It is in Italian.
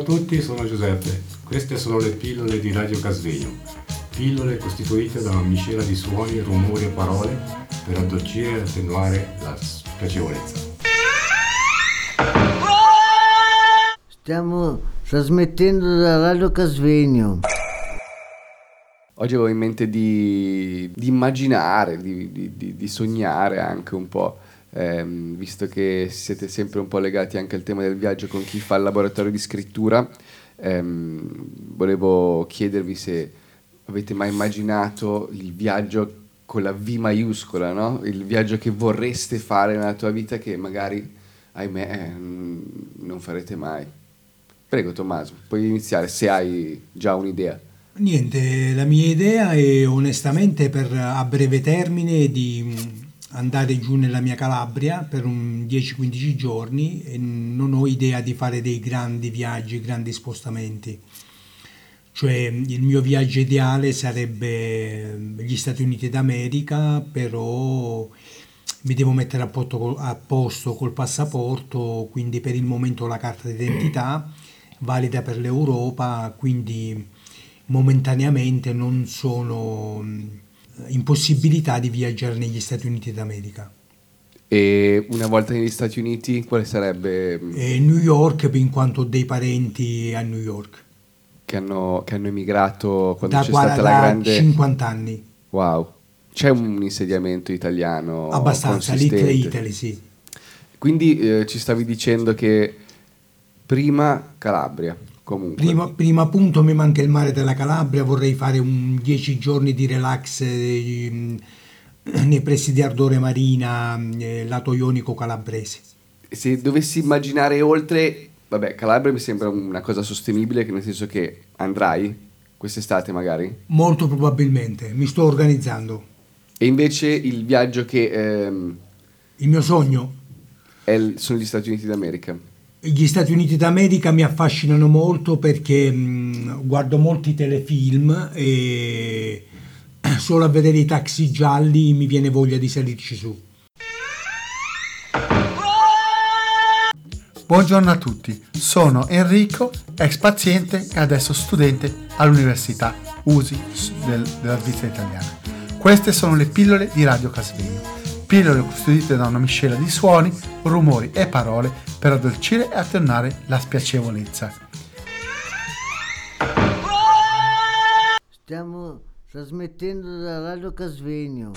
a tutti, sono Giuseppe. Queste sono le pillole di Radio Casvegno. Pillole costituite da una miscela di suoni, rumori e parole per addolcire e attenuare la spiacevolezza. Stiamo trasmettendo da Radio Casvegno. Oggi avevo in mente di, di immaginare, di, di, di, sognare anche un po', ehm, visto che siete sempre un po' legati anche al tema del viaggio con chi fa il laboratorio di scrittura. Ehm, volevo chiedervi se avete mai immaginato il viaggio con la V maiuscola, no? il viaggio che vorreste fare nella tua vita che magari, ahimè, eh, non farete mai. Prego Tommaso, puoi iniziare se hai già un'idea. Niente, la mia idea è onestamente per a breve termine di andare giù nella mia Calabria per 10-15 giorni e non ho idea di fare dei grandi viaggi, grandi spostamenti. Cioè il mio viaggio ideale sarebbe mm, gli Stati Uniti d'America, però mi devo mettere a posto, a posto col passaporto, quindi per il momento la carta d'identità valida per l'Europa, quindi momentaneamente non sono in possibilità di viaggiare negli Stati Uniti d'America. E una volta negli Stati Uniti quale sarebbe? E New York, in quanto ho dei parenti a New York. Che hanno, che hanno emigrato quando da c'è stata la grande... 50 anni. Wow. C'è un insediamento italiano Abbastanza, Little Italy, sì. Quindi eh, ci stavi dicendo che prima Calabria. Comunque. Prima, prima punto mi manca il mare della Calabria, vorrei fare un 10 giorni di relax eh, nei pressi di Ardore Marina, eh, lato ionico calabrese. Se dovessi immaginare oltre, vabbè, Calabria mi sembra una cosa sostenibile, nel senso che andrai quest'estate magari? Molto probabilmente, mi sto organizzando. E invece il viaggio che... Ehm, il mio sogno? È, sono gli Stati Uniti d'America. Gli Stati Uniti d'America mi affascinano molto perché mh, guardo molti telefilm e solo a vedere i taxi gialli mi viene voglia di salirci su. Buongiorno a tutti, sono Enrico, ex paziente e adesso studente all'Università USI del, della Svizzera italiana. Queste sono le pillole di Radio Casvegno pillole costituite da una miscela di suoni, rumori e parole per addolcire e attenuare la spiacevolezza. Stiamo trasmettendo da Radio Casvegno.